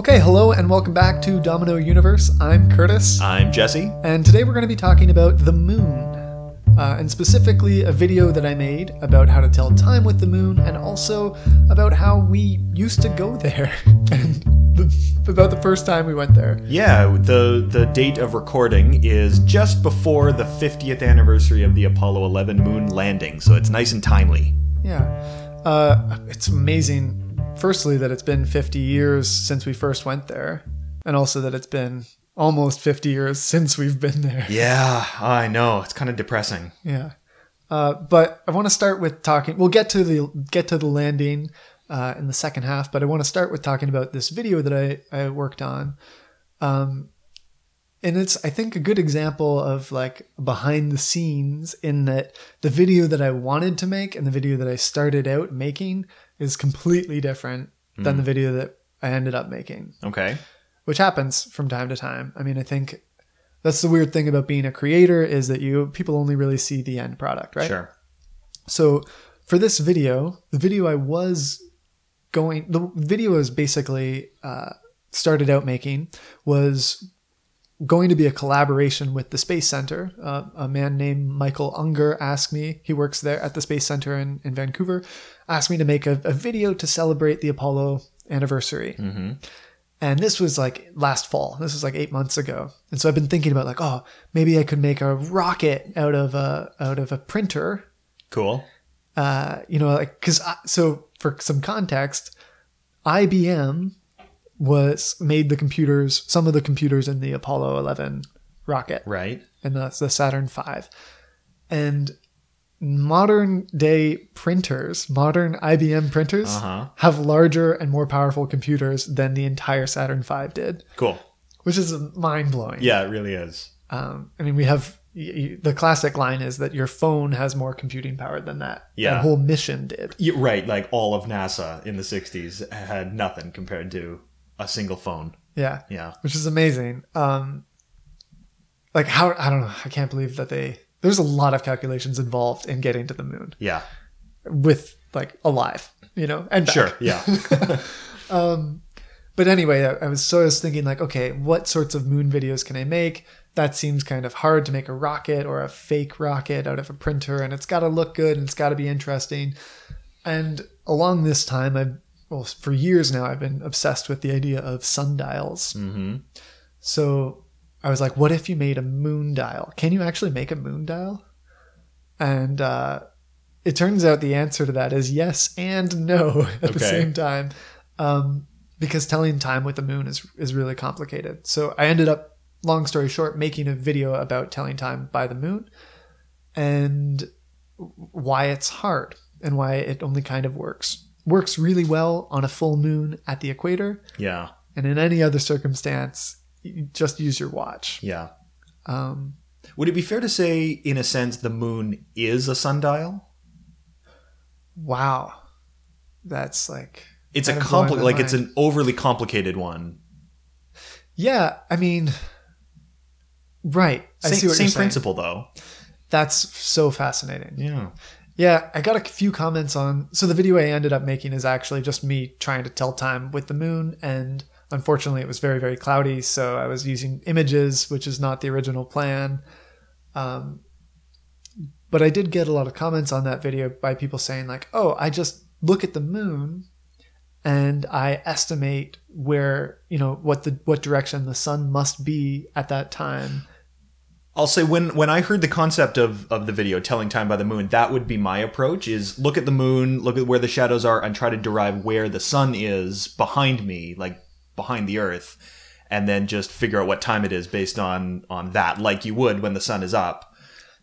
Okay, hello and welcome back to Domino Universe. I'm Curtis, I'm Jesse. and today we're going to be talking about the moon, uh, and specifically a video that I made about how to tell time with the moon, and also about how we used to go there, and the, about the first time we went there. Yeah, the the date of recording is just before the 50th anniversary of the Apollo 11 moon landing, so it's nice and timely. Yeah, uh, it's amazing. Firstly, that it's been 50 years since we first went there, and also that it's been almost 50 years since we've been there. Yeah, I know. It's kind of depressing. Yeah. Uh, but I want to start with talking. We'll get to the get to the landing uh, in the second half, but I want to start with talking about this video that I I worked on. Um, and it's I think a good example of like behind the scenes in that the video that I wanted to make and the video that I started out making is completely different than the video that I ended up making Okay. which happens from time to time. I mean, I think that's the weird thing about being a creator is that you people only really see the end product, right? Sure. So for this video, the video I was going, the video was basically uh, started out making was going to be a collaboration with the Space Center. Uh, a man named Michael Unger asked me, he works there at the Space Center in, in Vancouver, asked me to make a, a video to celebrate the Apollo anniversary. Mm-hmm. And this was like last fall. This was like eight months ago. And so I've been thinking about like, oh, maybe I could make a rocket out of a out of a printer. Cool. Uh, you know, like because so for some context, IBM was made the computers, some of the computers in the Apollo 11 rocket Right. and the, the Saturn V. And modern day printers, modern IBM printers, Uh-huh. have larger and more powerful computers than the entire Saturn V did, Cool. which is mind blowing. Yeah, it really is. Um, I mean, we have y- y- the classic line is that your phone has more computing power than that. Yeah. That whole mission did. right. Like all of NASA in the 60s had nothing compared to a single phone. Yeah. Yeah. Which is amazing. Um, like how, I don't know. I can't believe that they, there's a lot of calculations involved in getting to the moon Yeah. with like alive, you know, and back. Sure. Yeah. Um, but anyway, I, I was so I was thinking like, okay, what sorts of moon videos can I make? That seems kind of hard to make a rocket or a fake rocket out of a printer, and it's got to look good and it's got to be interesting. And along this time, I've well for years now, I've been obsessed with the idea of sundials. mm-hmm. So I was like, what if you made a moon dial? Can you actually make a moon dial? And uh, it turns out the answer to that is yes and no at the same time. Um, because telling time with the moon is, is really complicated. So I ended up, long story short, making a video about telling time by the moon and why it's hard and why it only kind of works. Works really well on a full moon at the equator Yeah. and in any other circumstance, just use your watch. Yeah. Um, Would it be fair to say, in a sense, the moon is a sundial? wow, that's like It's a Kind of blowing compli- like it's an overly complicated one. yeah. I mean, right. I Same, same principle, though. That's so fascinating. Yeah. Yeah, I got a few comments on. So the video I ended up making is actually just me trying to tell time with the moon, and unfortunately, it was very very cloudy. So I was using images, which is not the original plan. Um, but I did get a lot of comments on that video by people saying like, "Oh, I just look at the moon." And I estimate where you know what the what direction the sun must be at that time, I'll say when when I heard the concept of of the video telling time by the moon, that would be my approach is look at the moon, look at where the shadows are and try to derive where the sun is behind me, like behind the earth, and then just figure out what time it is based on on that like you would when the sun is up.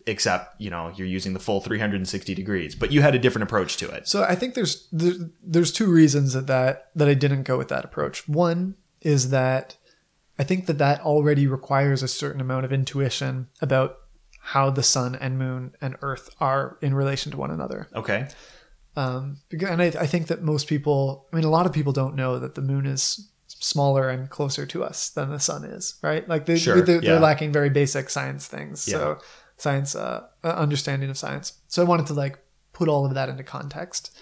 Except, you know, you're using the full 360 degrees, but you had a different approach to it. So I think there's there's two reasons that, that that I didn't go with that approach. One is that I think that that already requires a certain amount of intuition about how the sun and moon and earth are in relation to one another. Okay. Um, and I, I think that most people, I mean, a lot of people don't know that the moon is smaller and closer to us than the sun is, right? Like they, Sure, they're, yeah. they're lacking very basic science things. Yeah. So science, uh, uh, understanding of science. So I wanted to like put all of that into context.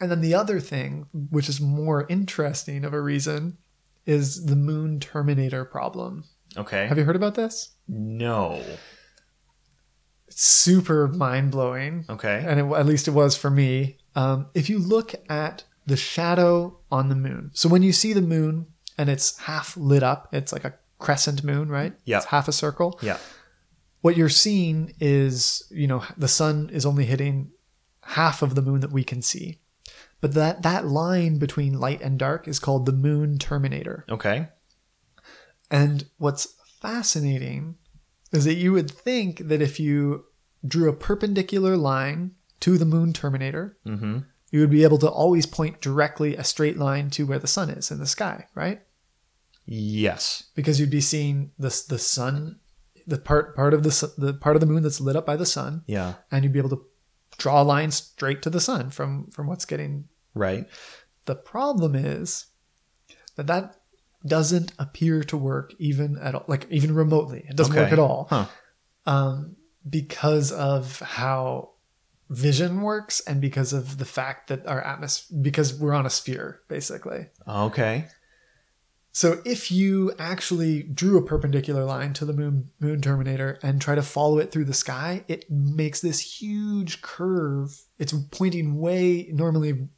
And then the other thing, which is more interesting of a reason, is the moon terminator problem. Okay. Have you heard about this? no. It's super mind blowing. Okay. and it, at least it was for me. Um, if you look at the shadow on the moon, so when you see the moon and it's half lit up, it's like a crescent moon, right? Yeah. It's half a circle. Yeah. What you're seeing is, you know, the sun is only hitting half of the moon that we can see. But that, that line between light and dark is called the moon terminator. Okay. And what's fascinating is that you would think that if you drew a perpendicular line to the moon terminator, Mm-hmm. you would be able to always point directly a straight line to where the sun is in the sky, right? Yes. Because you'd be seeing the the sun, the part part of the the part of the moon that's lit up by the sun, Yeah. and you'd be able to draw a line straight to the sun from from what's getting. Right. The problem is that that doesn't appear to work even at all, like even remotely. It doesn't Okay. work at all. Huh. um, because of how vision works and because of the fact that our atmosphere, because we're on a sphere, basically. Okay. So if you actually drew a perpendicular line to the moon moon terminator and try to follow it through the sky, it makes this huge curve. It's pointing way normally.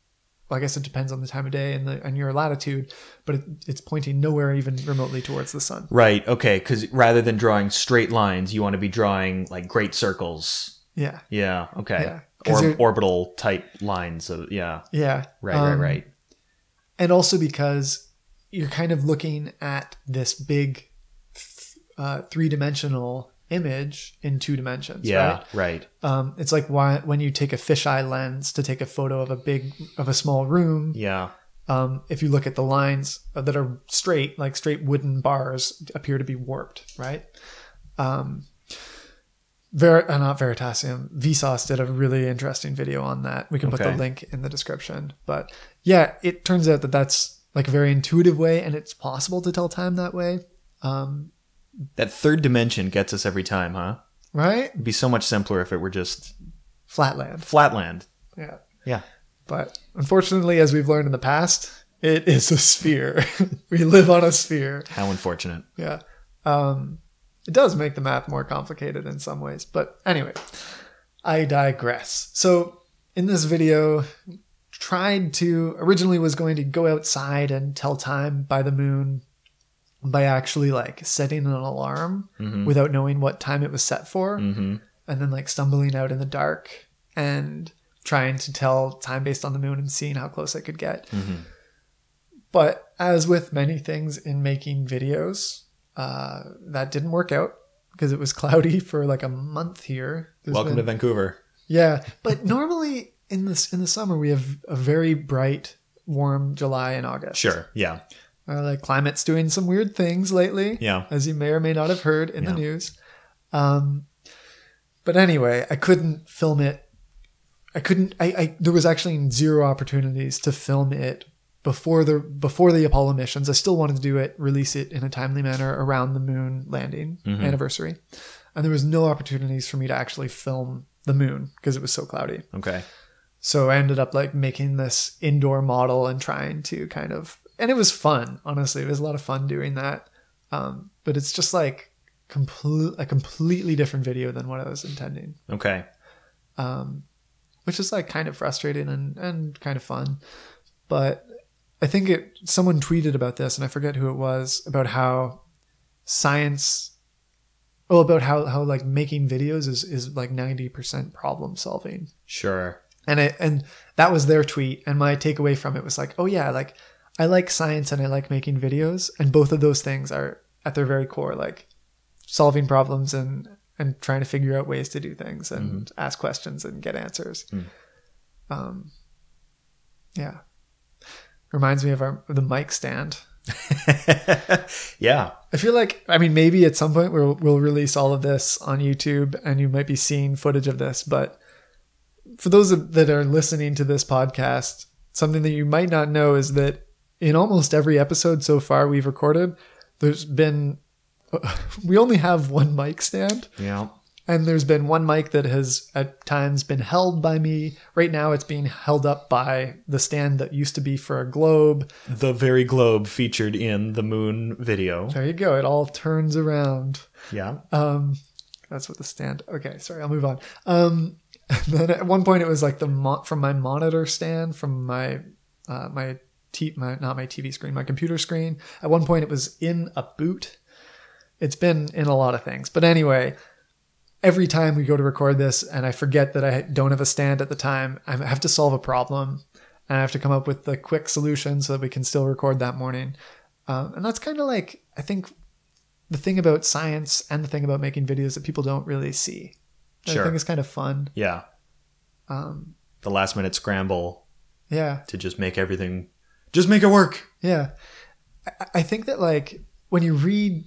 I guess it depends on the time of day and the and your latitude, but it, it's pointing nowhere even remotely towards the sun. Right. Okay. Because rather than drawing straight lines, you want to be drawing like great circles. Yeah, Yeah. Okay. Yeah, Or, orbital type lines. Of, yeah. yeah, Right. Um, right. Right. and also because you're kind of looking at this big uh, three-dimensional image in two dimensions Yeah. right Right. um, it's like why, when you take a fisheye lens to take a photo of a big of a small room Yeah. um, if you look at the lines that are straight like straight wooden bars appear to be warped right um, Ver- uh, not Veritasium. Vsauce did a really interesting video on that. We can put Okay. the link in the description. But yeah, it turns out that that's like a very intuitive way, and it's possible to tell time that way. Um, That third dimension gets us every time, huh? right? It'd be so much simpler if it were just Flatland. flatland. Yeah. Yeah. But unfortunately, as we've learned in the past, it is a sphere. we live on a sphere. How unfortunate. Yeah. Um, it does make the math more complicated in some ways. But anyway, I digress. So in this video, tried to originally was going to go outside and tell time by the moon by actually like setting an alarm Mhm. without knowing what time it was set for Mm-hmm. and then like stumbling out in the dark and trying to tell time based on the moon and seeing how close I could get. Mhm. But as with many things in making videos, uh, that didn't work out because it was cloudy for like a month here. There's Welcome to Vancouver. yeah, but normally in this in the summer we have a very bright, warm July and August. Sure. Yeah. Uh, like climate's doing some weird things lately Yeah. as you may or may not have heard in the news. Um, but anyway, I couldn't film it. I couldn't. I, I there was actually zero opportunities to film it before the before the Apollo missions. I still wanted to do it, release it in a timely manner around the moon landing Mhm. anniversary, and there was no opportunities for me to actually film the moon because it was so cloudy. Okay. So I ended up like making this indoor model and trying to kind of, and it was fun. Honestly, it was a lot of fun doing that. Um, but it's just like complete a completely different video than what I was intending, Okay. um, which is like kind of frustrating and and kind of fun. But I think it someone tweeted about this, and I forget who it was about how science. oh about how, how like making videos is, is like 90% problem solving Sure. and it and that was their tweet and my takeaway from it was like oh yeah like i like science and i like making videos and both of those things are at their very core like solving problems and and trying to figure out ways to do things and ask questions and get answers Mm. um yeah reminds me of our the mic stand yeah. I feel like I mean maybe at some point we'll we'll release all of this on YouTube and you might be seeing footage of this, but for those that are listening to this podcast, something that you might not know is that in almost every episode so far we've recorded, there's been we only have one mic stand Yeah. And there's been one mic that has at times been held by me. Right now, it's being held up by the stand that used to be for a globe. The very globe featured in the moon video. There you go. It all turns around. Yeah. Um, that's what the stand. Okay, sorry, I'll move on. Um, then at one point, it was like the mo- from my monitor stand from my uh, my t my not my TV screen, my computer screen. At one point, it was in a boot. It's been in a lot of things, but anyway, every time we go to record this, and I forget that I don't have a stand at the time, I have to solve a problem, and I have to come up with the quick solution so that we can still record that morning. Um, and that's kind of like I think the thing about science and the thing about making videos that people don't really see. that I think is kind of fun. Yeah. Um, The last minute scramble yeah, to just make everything, just make it work. yeah. I, think that like when you read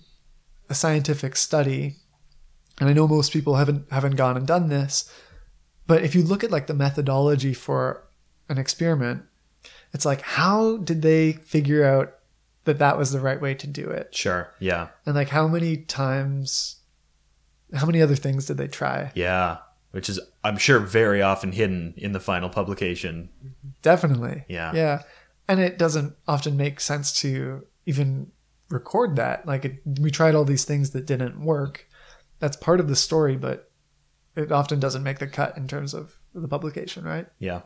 a scientific study, and I know most people haven't haven't gone and done this, but if you look at like the methodology for an experiment, it's like how did they figure out that that was the right way to do it, Sure. Yeah. and like how many times, how many other things did they try? Yeah. Which is, I'm sure, very often hidden in the final publication. Definitely. Yeah. Yeah. And it doesn't often make sense to even record that. Like it, we tried all these things that didn't work. That's part of the story, but it often doesn't make the cut in terms of the publication, right? Yeah.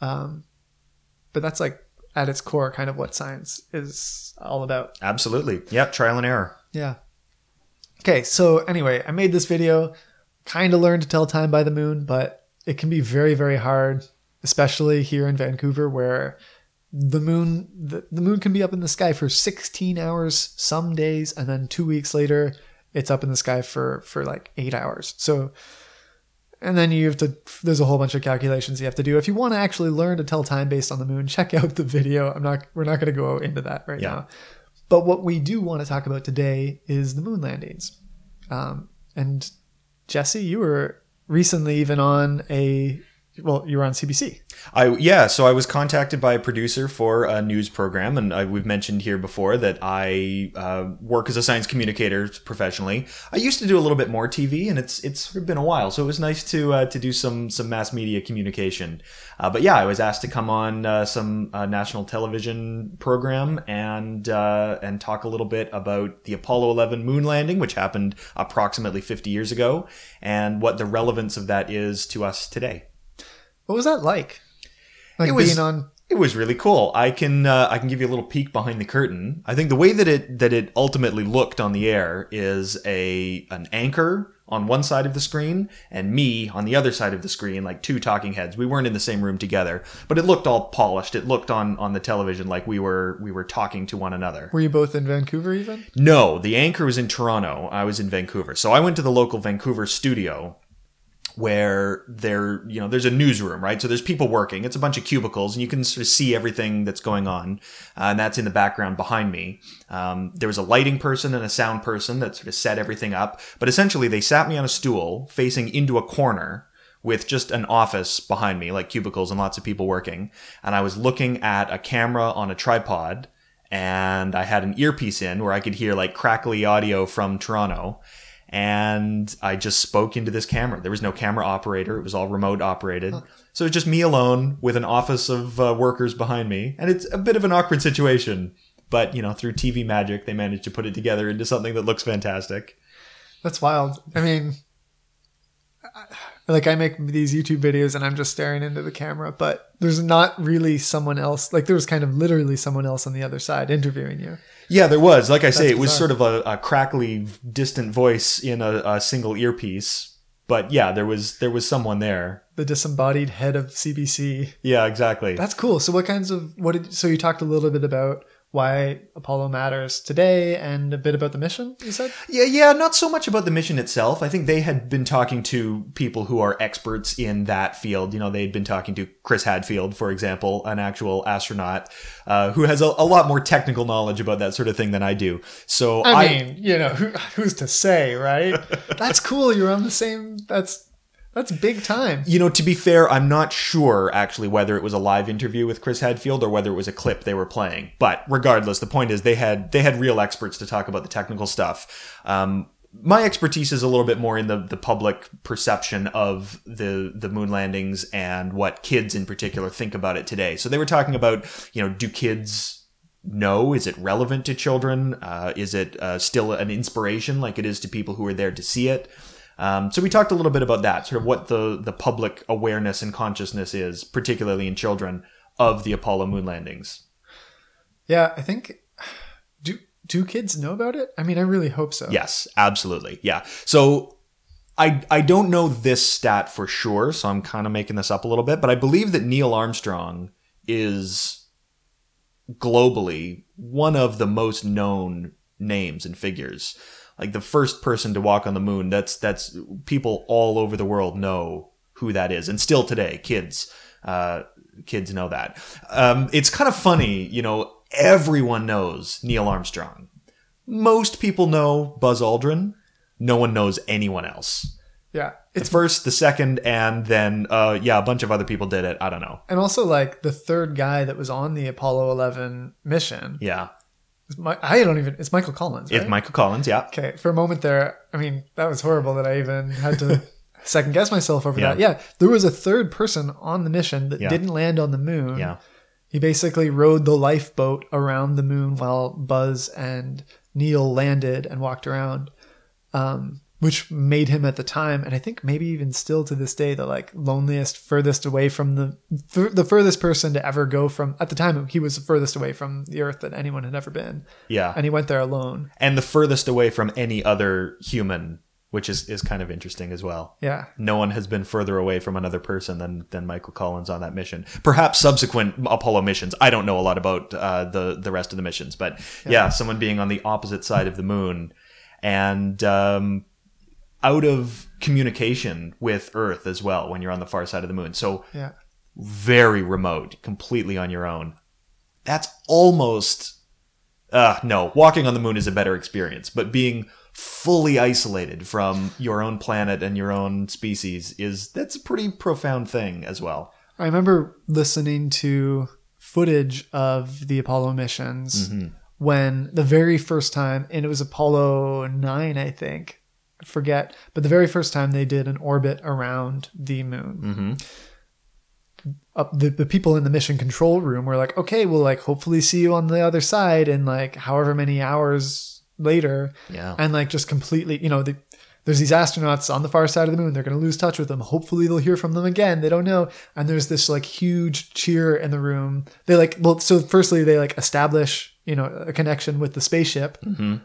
Um, but that's like at its core kind of what science is all about. Absolutely. Yeah. Trial and error. Yeah. Okay, so anyway, I made this video, kind of learned to tell time by the moon, but it can be very, very hard, especially here in Vancouver, where the moon the, the moon can be up in the sky for 16 hours some days, and then two weeks later, it's up in the sky for for like eight hours. So, and then you have to. There's a whole bunch of calculations you have to do. If you want to actually learn to tell time based on the moon, check out the video. I'm not. We're not going to go into that right Yeah. now. But what we do want to talk about today is the moon landings. Um, and Jesse, you were recently even on a well, you were on CBC. I yeah, so I was contacted by a producer for a news program, and I, we've mentioned here before that I uh, work as a science communicator professionally. I used to do a little bit more TV, and it's it's been a while, so it was nice to uh, to do some some mass media communication. Uh, but yeah, I was asked to come on uh, some uh, national television program and uh, and talk a little bit about the Apollo 11 moon landing, which happened approximately 50 years ago, and what the relevance of that is to us today. What was that like? Like It was- being on It was really cool. I can uh, I can give you a little peek behind the curtain. I think the way that it that it ultimately looked on the air is a an anchor on one side of the screen and me on the other side of the screen, like two talking heads. We weren't in the same room together, but it looked all polished. It looked on on the television like we were we were talking to one another. were you both in Vancouver even? No, the anchor was in Toronto. I was in Vancouver. So I went to the local Vancouver studio where there, you know, there's a newsroom, right? So there's people working. It's a bunch of cubicles and you can sort of see everything that's going on. Uh, and that's in the background behind me. Um, there was a lighting person and a sound person that sort of set everything up. But essentially they sat me on a stool facing into a corner with just an office behind me, like cubicles and lots of people working. And I was looking at a camera on a tripod and I had an earpiece in where I could hear like crackly audio from Toronto. And I just spoke into this camera. There was no camera operator. It was all remote operated. So it's just me alone with an office of uh, workers behind me. And it's a bit of an awkward situation. But, you know, through TV magic, they managed to put it together into something that looks fantastic. That's wild. I mean, I- like I make these YouTube videos and I'm just staring into the camera, but there's not really someone else. Like there was kind of literally someone else on the other side interviewing you. Yeah, there was. Like I say, That's it was bizarre. sort of a, a crackly, distant voice in a, a single earpiece. But yeah, there was there was someone there. The disembodied head of CBC. Yeah, exactly. That's cool. So what kinds of what did so you talked a little bit about why Apollo matters today and a bit about the mission, you said? Yeah, yeah, not so much about the mission itself. I think they had been talking to people who are experts in that field. You know, they had been talking to Chris Hadfield, for example, an actual astronaut uh, who has a, a lot more technical knowledge about that sort of thing than I do. So I, mean, you know, who, who's to say, right? that's cool. You're on the same that's that's big time. You know, to be fair, I'm not sure actually whether it was a live interview with Chris Hadfield or whether it was a clip they were playing. But regardless, the point is they had they had real experts to talk about the technical stuff. Um, my expertise is a little bit more in the, the public perception of the the moon landings and what kids in particular think about it today. So they were talking about, you know, do kids know? Is it relevant to children? Uh, is it uh, still an inspiration like it is to people who are there to see it? Um, so we talked a little bit about that, sort of what the the public awareness and consciousness is, particularly in children, of the Apollo moon landings. Yeah, I think do do kids know about it? I mean, I really hope so. Yes, absolutely. Yeah. So I I don't know this stat for sure, so I'm kind of making this up a little bit, but I believe that Neil Armstrong is globally one of the most known names and figures. Like the first person to walk on the moon, that's that's people all over the world know who that is, and still today, kids uh, kids know that. Um, it's kind of funny, you know. Everyone knows Neil Armstrong. Most people know Buzz Aldrin. No one knows anyone else. Yeah. The It's first, the second, and then uh, yeah, a bunch of other people did it. I don't know. and also like the third guy that was on the Apollo 11 mission. Yeah, Mi- I don't even it's Michael Collins, right? it's Michael Collins. Yeah, Okay, for a moment there, I mean, that was horrible that I even had to second guess myself over Yeah. that. Yeah, there was a third person on the mission that Yeah. didn't land on the moon. yeah, He basically rode the lifeboat around the moon while Buzz and Neil landed and walked around, um, which made him at the time, and I think maybe even still to this day, the like loneliest, furthest away from the fur- the furthest person to ever go from. At the time, he was the furthest away from the Earth that anyone had ever been, yeah. and he went there alone. And the furthest away from any other human, which is is kind of interesting as well. Yeah, no one has been further away from another person than than Michael Collins on that mission. Perhaps subsequent Apollo missions. I don't know a lot about uh, the the rest of the missions, but yeah. someone being on the opposite side of the moon and um, out of communication with Earth as well when you're on the far side of the moon. So yeah. very remote, completely on your own. That's almost uh no, walking on the moon is a better experience, but being fully isolated from your own planet and your own species is that's a pretty profound thing as well. I remember listening to footage of the Apollo missions when the very first time, and it was Apollo 9, I think. I forget, but the very first time they did an orbit around the moon. Up the, the people in the mission control room were like, okay, we'll like hopefully see you on the other side in like however many hours later. Yeah. and like just completely you know the, there's these astronauts on the far side of the moon. They're going to lose touch with them. Hopefully they'll hear from them again. They don't know. And there's this like huge cheer in the room. They like well so firstly they like establish you know a connection with the spaceship. Mhm.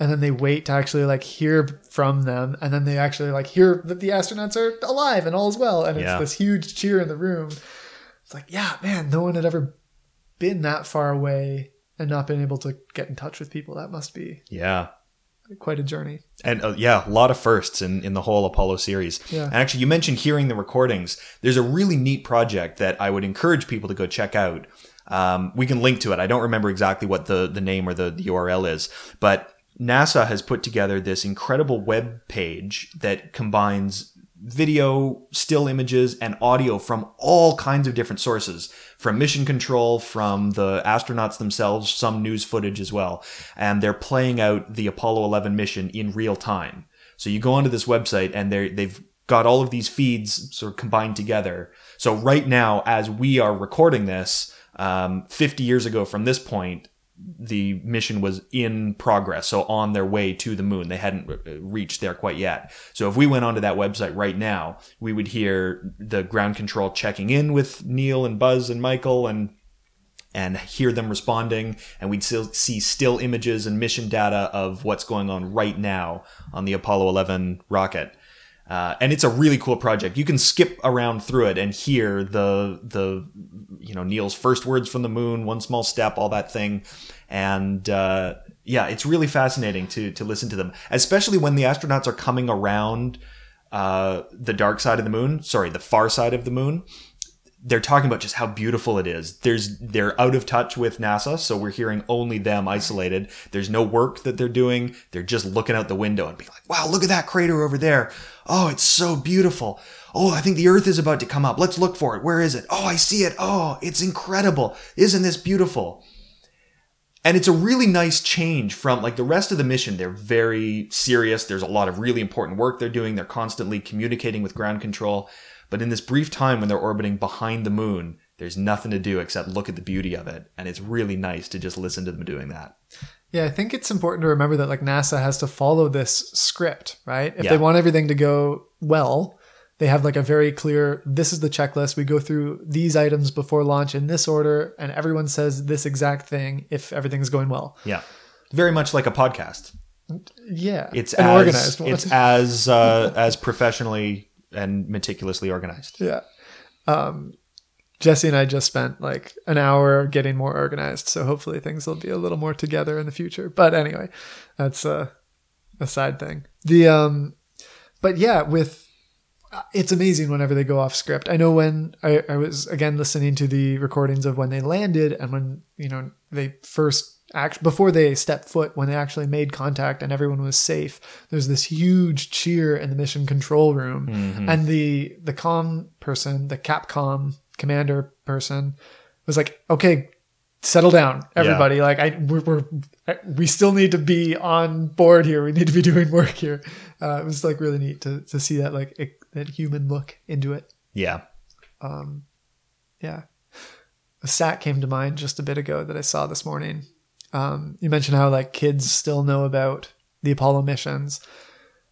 And then they wait to actually like hear from them and then they actually like hear that the astronauts are alive and all is well and it's Yeah. this huge cheer in the room it's like yeah man no one had ever been that far away and not been able to get in touch with people that must be Yeah. quite a journey And uh, yeah, a lot of firsts in, in the whole Apollo series. Yeah. And actually, you mentioned hearing the recordings. There's a really neat project that I would encourage people to go check out. Um, we can link to it. I don't remember exactly what the, the name or the, the URL is, but NASA has put together this incredible web page that combines video, still images, and audio from all kinds of different sources from mission control, from the astronauts themselves, some news footage as well. And they're playing out the Apollo 11 mission in real time. So you go onto this website and they they've got all of these feeds sort of combined together. So right now, as we are recording this, um, 50 years ago from this point, the mission was in progress, so on their way to the moon. They hadn't uh, reached there quite yet. So if we went onto that website right now, we would hear the ground control checking in with Neil and Buzz and Michael and and hear them responding and we'd still see still images and mission data of what's going on right now on the Apollo 11 rocket. Uh, and it's a really cool project. You can skip around through it and hear the the you know Neil's first words from the moon, one small step, all that thing, and uh, yeah, it's really fascinating to to listen to them, especially when the astronauts are coming around uh, the dark side of the moon. Sorry, the far side of the moon they're talking about just how beautiful it is. There's they're out of touch with NASA, so we're hearing only them isolated. There's no work that they're doing. They're just looking out the window and being like, "Wow, look at that crater over there. Oh, it's so beautiful. Oh, I think the Earth is about to come up. Let's look for it. Where is it? Oh, I see it. Oh, it's incredible. Isn't this beautiful?" and it's a really nice change from like the rest of the mission. They're very serious. There's a lot of really important work they're doing. They're constantly communicating with ground control. But in this brief time when they're orbiting behind the moon, there's nothing to do except look at the beauty of it. And it's really nice to just listen to them doing that. Yeah, I think it's important to remember that like NASA has to follow this script, right? If Yeah. they want everything to go well, they have like a very clear this is the checklist. We go through these items before launch in this order and everyone says this exact thing if everything's going well. Yeah. Very much like a podcast. Yeah. It's an as, organized one. It's as uh, as professionally and meticulously organized. yeah. Um Jesse and I just spent like an hour getting more organized, so hopefully things will be a little more together in the future. But anyway, that's a a side thing. The um but yeah, with it's amazing whenever they go off script. I know when I, I was again listening to the recordings of when they landed and when you know they first act before they stepped foot when they actually made contact and everyone was safe. There's this huge cheer in the mission control room, Mm-hmm. and the the com person, the Capcom commander person, was like, "Okay, settle down, everybody. Like, I we're, we're we still need to be on board here. We need to be doing work here." Uh, it was like really neat to to see that like it, that human look into it. Yeah. Um, yeah. A stat came to mind just a bit ago that I saw this morning. Um, you mentioned how like kids still know about the Apollo missions.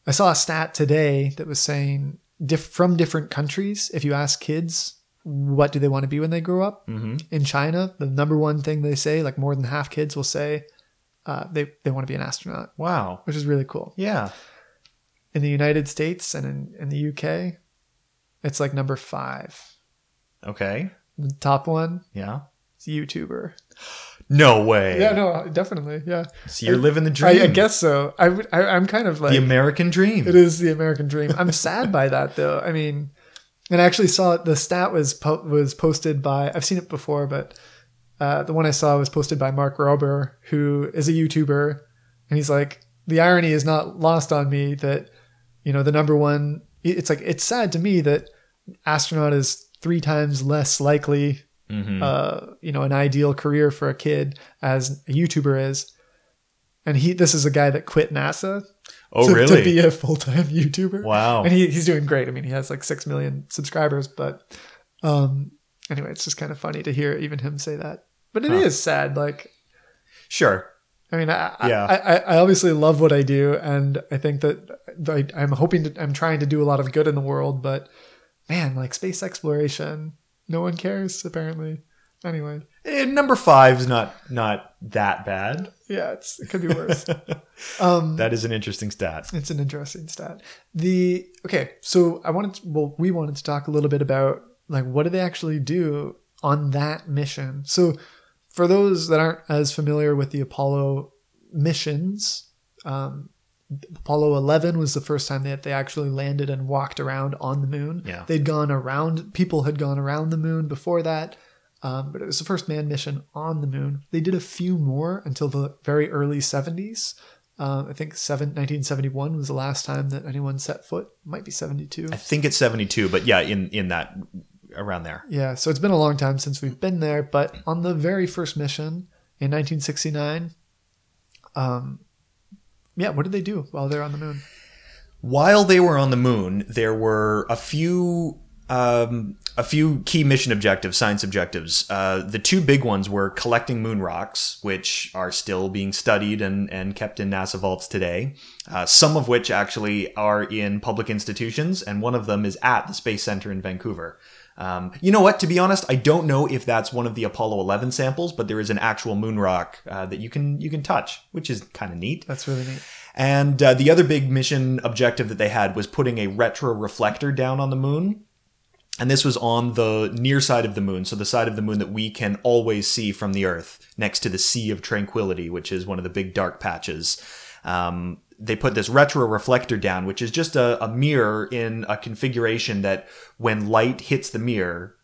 I saw a stat today that was saying diff- from different countries, if you ask kids what do they want to be when they grow up, Mm-hmm. in China, the number one thing they say, like more than half kids will say, uh, they they want to be an astronaut, Wow. which is really cool. Yeah. In the United States and in, in the UK, it's like number five. Okay. The top one Yeah. is YouTuber. No way. Yeah, no, definitely. Yeah, So you're living the dream. I guess so. I would. I, I'm kind of like the American dream. it is the American dream. I'm sad by that though. I mean, and I actually saw it. The stat was po- was posted by. I've seen it before, but uh, the one I saw was posted by Mark Rober, who is a YouTuber, and he's like, the irony is not lost on me that you know the number one. It's like it's sad to me that astronaut is three times less likely Mhm. uh, you know, an ideal career for a kid as a YouTuber is. And he, this is a guy that quit NASA oh, to, really? to be a full time YouTuber. wow. And he, he's doing great. I mean, he has like six million subscribers, but um, anyway, it's just kind of funny to hear even him say that. But it is Huh. sad. Like, sure. I mean, I, Yeah. I, I, I obviously love what I do, and I think that I, I'm hoping to, I'm trying to do a lot of good in the world. But man, like space exploration, no one cares apparently. Anyway, Eh, number is not not that bad. yeah, it's it could be worse. um, That is an interesting stat. it's an interesting stat. The okay, so I wanted to, well, we wanted to talk a little bit about like what do they actually do on that mission. So for those that aren't as familiar with the Apollo missions, um, Apollo 11 was the first time that they actually landed and walked around on the moon. Yeah. They'd gone around, people had gone around the moon before that, um, but it was the first manned mission on the moon. They did a few more until the very early 70s. Um, I think seven, 1971 was the last time that anyone set foot. Might be 72. I think it's 72, but yeah, in in that around there. Yeah, so it's been a long time since we've been there, but on the very first mission in 1969, um, yeah, what did they do while they're on the moon? While they were on the moon, there were a few um, a few key mission objectives, science objectives. Uh, the two big ones were collecting moon rocks, which are still being studied and, and kept in NASA vaults today. Uh, some of which actually are in public institutions, and one of them is at the Space Center in Vancouver. Um, you know what? To be honest, I don't know if that's one of the Apollo 11 samples, but there is an actual moon rock uh, that you can you can touch, which is kind of neat. That's really neat. And uh, the other big mission objective that they had was putting a retro reflector down on the moon. And this was on the near side of the moon, so the side of the moon that we can always see from the Earth, next to the Sea of Tranquility, which is one of the big dark patches. Um, they put this retro reflector down, which is just a, a mirror in a configuration that when light hits the mirror,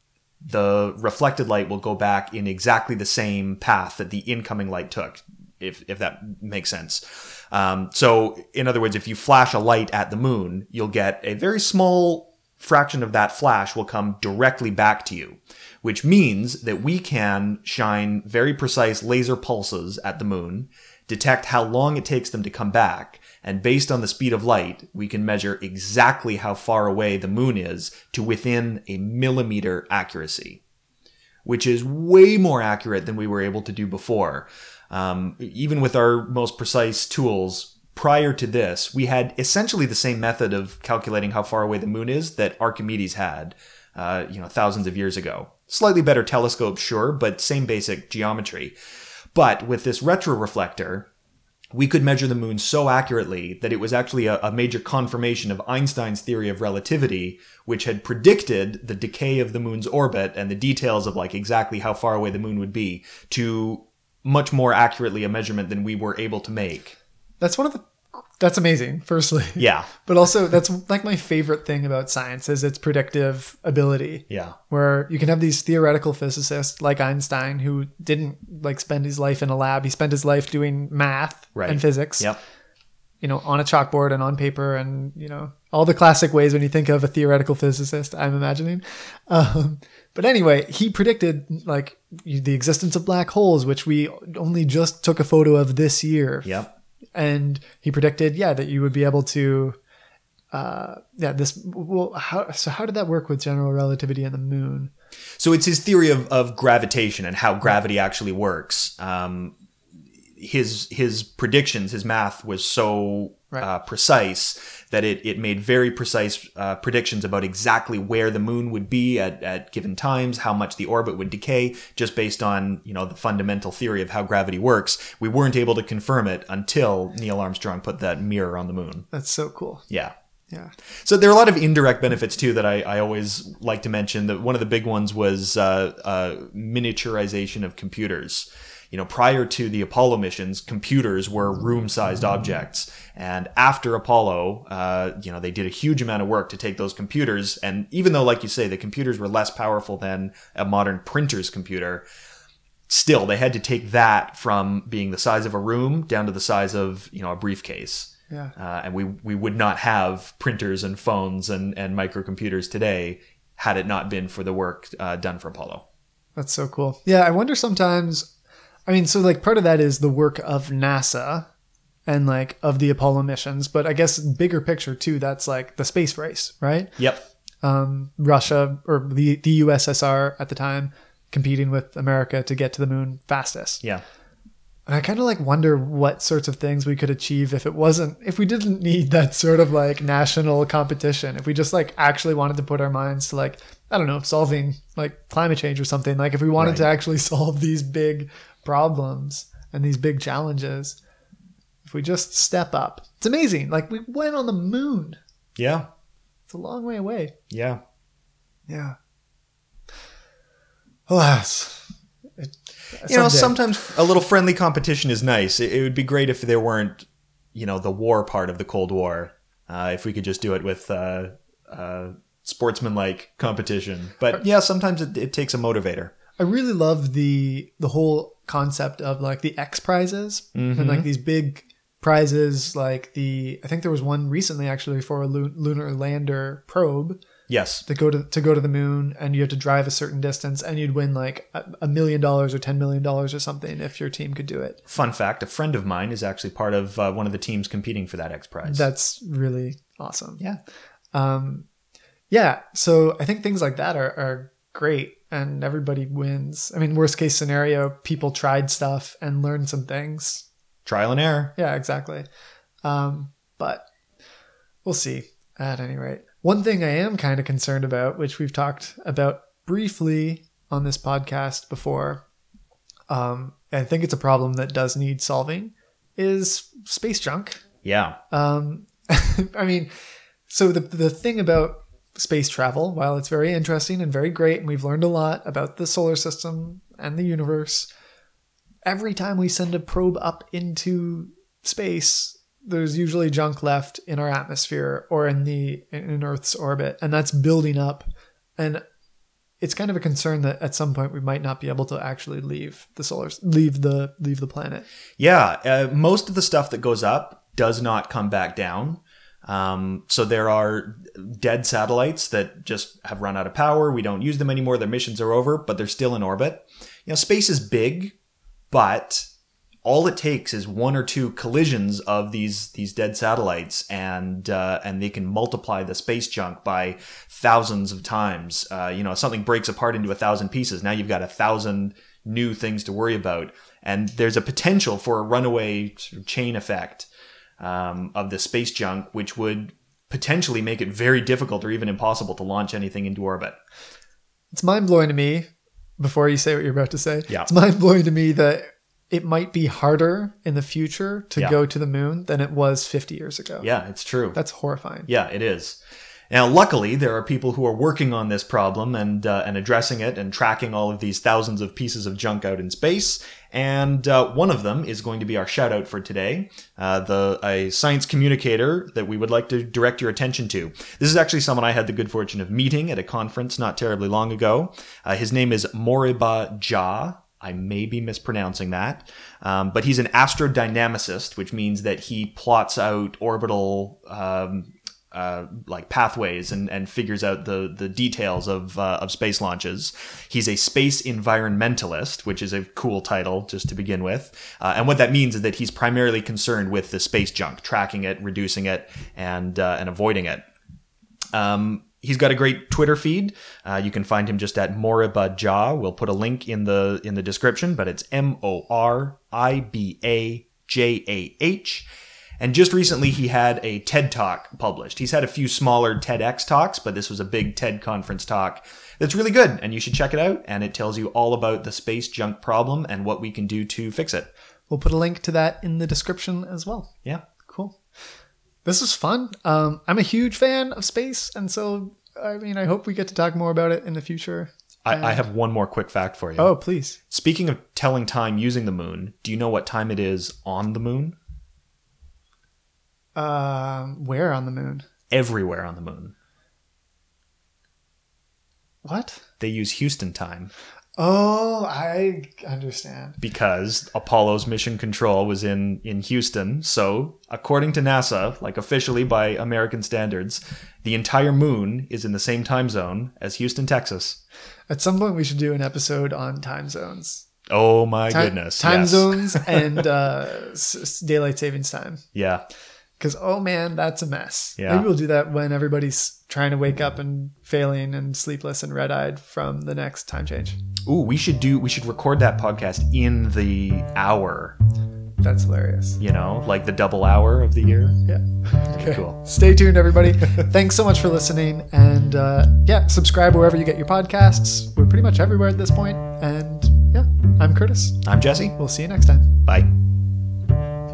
the reflected light will go back in exactly the same path that the incoming light took, if, if that makes sense. Um, so, in other words, if you flash a light at the moon, you'll get a very small fraction of that flash will come directly back to you, which means that we can shine very precise laser pulses at the moon, detect how long it takes them to come back, and based on the speed of light, we can measure exactly how far away the moon is to within a millimeter accuracy, which is way more accurate than we were able to do before. Um, even with our most precise tools, prior to this, we had essentially the same method of calculating how far away the moon is that Archimedes had, uh, you know, thousands of years ago. Slightly better telescope, sure, but same basic geometry. But with this retroreflector, we could measure the moon so accurately that it was actually a, a, major confirmation of Einstein's theory of relativity, which had predicted the decay of the moon's orbit and the details of like exactly how far away the moon would be to much more accurately a measurement than we were able to make. That's one of the that's amazing, firstly. Yeah. But also that's like my favorite thing about science is its predictive ability. Yeah. Where you can have these theoretical physicists like Einstein who didn't like spend his life in a lab. He spent his life doing math Right. and physics. Yep. You know, on a chalkboard and on paper and, you know, all the classic ways when you think of a theoretical physicist, I'm imagining. Um, but anyway, he predicted like the existence of black holes, which we only just took a photo of this year Yep. And he predicted yeah that you would be able to uh yeah this well how so how did that work with general relativity and the moon So it's his theory of, of gravitation and how gravity actually works. Um, his his predictions, his math was so Right. uh, precise that it, it made very precise uh, predictions about exactly where the moon would be at, at given times, how much the orbit would decay, just based on you know the fundamental theory of how gravity works. We weren't able to confirm it until Neil Armstrong put that mirror on the moon. that's so cool Yeah. yeah So there are a lot of indirect benefits too that I, I always like to mention. That one of the big ones was uh, uh, miniaturization of computers. You know, prior to the Apollo missions, computers were room-sized objects, and after Apollo, uh, you know, they did a huge amount of work to take those computers. And even though, like you say, the computers were less powerful than a modern printer's computer, still they had to take that from being the size of a room down to the size of you know a briefcase yeah uh, and we we would not have printers and phones and and microcomputers today had it not been for the work uh, done for Apollo. that's so cool yeah i wonder sometimes i mean so like part of that is the work of nasa and like of the apollo missions but i guess bigger picture too that's like the space race right Yep. um, Russia or the, the USSR at the time competing with America to get to the moon fastest. Yeah. And I kind of like wonder what sorts of things we could achieve if it wasn't, if we didn't need that sort of like national competition, if we just like actually wanted to put our minds to like, I don't know, solving like climate change or something. Like if we wanted to actually solve these big problems and these big challenges, if we just step up, it's amazing. Like we went on the moon. Yeah. It's a long way away. Yeah. Yeah. Alas. It, You know, sometimes a little friendly competition is nice. It, it would be great if there weren't, you know, the war part of the Cold War. Uh, if we could just do it with uh, uh, sportsman-like competition. But yeah, sometimes it, it takes a motivator. I really love the the whole concept of like the X prizes and like these big prizes like the I think there was one recently actually for a lunar lander probe Yes. to go to to go to the moon and you had to drive a certain distance and you'd win like a, a million dollars or 10 million dollars or something if your team could do it. Fun fact: a friend of mine is actually part of uh, one of the teams competing for that X Prize. That's really awesome. yeah. Um, yeah, so I think things like that are, are great and everybody wins. I mean, worst case scenario, people tried stuff and learned some things. Trial and error. Yeah, exactly. Um, but we'll see at any rate. One thing I am kind of concerned about, which we've talked about briefly on this podcast before, um, I think it's a problem that does need solving, is space junk. Yeah. Um, I mean, so the the thing about space travel, while it's very interesting and very great, and we've learned a lot about the solar system and the universe, every time we send a probe up into space, there's usually junk left in our atmosphere or in the in Earth's orbit, and that's building up. And it's kind of a concern that at some point we might not be able to actually leave the solar leave the leave the planet. Yeah. Uh, most of the stuff that goes up does not come back down. Um, so there are dead satellites that just have run out of power. We don't use them anymore. Their missions are over, but they're still in orbit. You know, space is big, but all it takes is one or two collisions of these these dead satellites, and uh, and they can multiply the space junk by thousands of times. Uh, you know, something breaks apart into a thousand pieces. Now you've got a thousand new things to worry about, and there's a potential for a runaway chain effect um, of the space junk, which would potentially make it very difficult or even impossible to launch anything into orbit. It's mind blowing to me. Before you say what you're about to say, Yeah. it's mind blowing to me that it might be harder in the future to Yeah. go to the moon than it was 50 years ago. Yeah, it's true. That's horrifying. Yeah, it is. Now, luckily, there are people who are working on this problem and uh, and addressing it and tracking all of these thousands of pieces of junk out in space. And uh, one of them is going to be our shout out for today, uh, the a science communicator that we would like to direct your attention to. This is actually someone I had the good fortune of meeting at a conference not terribly long ago. Uh, his name is Moriba Jah. I may be mispronouncing that, um, but he's an astrodynamicist, which means that he plots out orbital um, uh, like pathways and, and figures out the the details of uh, of space launches. He's a space environmentalist, which is a cool title just to begin with. Uh, and what that means is that he's primarily concerned with the space junk, tracking it, reducing it, and uh, and avoiding it. Um, he's got a great Twitter feed. Uh, you can find him just at Moriba Jah. We'll put a link in the in the description, but it's M O R I B A J A H. And just recently, he had a TED talk published. He's had a few smaller TEDx talks, but this was a big TED conference talk that's really good, and you should check it out. And it tells you all about the space junk problem and what we can do to fix it. We'll put a link to that in the description as well. Yeah. Cool. This was fun. Um, I'm a huge fan of space, and so I mean, I hope we get to talk more about it in the future. I, I have one more quick fact for you. Oh, please. Speaking of telling time using the moon, do you know what time it is on the moon? Um, where on the moon? Everywhere on the moon. What? They use Houston time Oh, I understand. because Apollo's mission control was in, in Houston. So, according to NASA, like officially by American standards, the entire moon is in the same time zone as Houston, Texas. At some point, we should do an episode on time zones. Oh my goodness. Time yes. zones and uh, daylight savings time. Yeah. Because oh man, that's a mess. Yeah. Maybe we'll do that when everybody's trying to wake up and failing and sleepless and red eyed from the next time change. Ooh, we should do we should record that podcast in the hour, That's hilarious. you know, like the double hour of the year. Yeah. Okay. Cool. Stay tuned, everybody. Thanks so much for listening. And uh, yeah, subscribe wherever you get your podcasts. We're pretty much everywhere at this point. And yeah, I'm Curtis. I'm Jesse. We'll see you next time. Bye.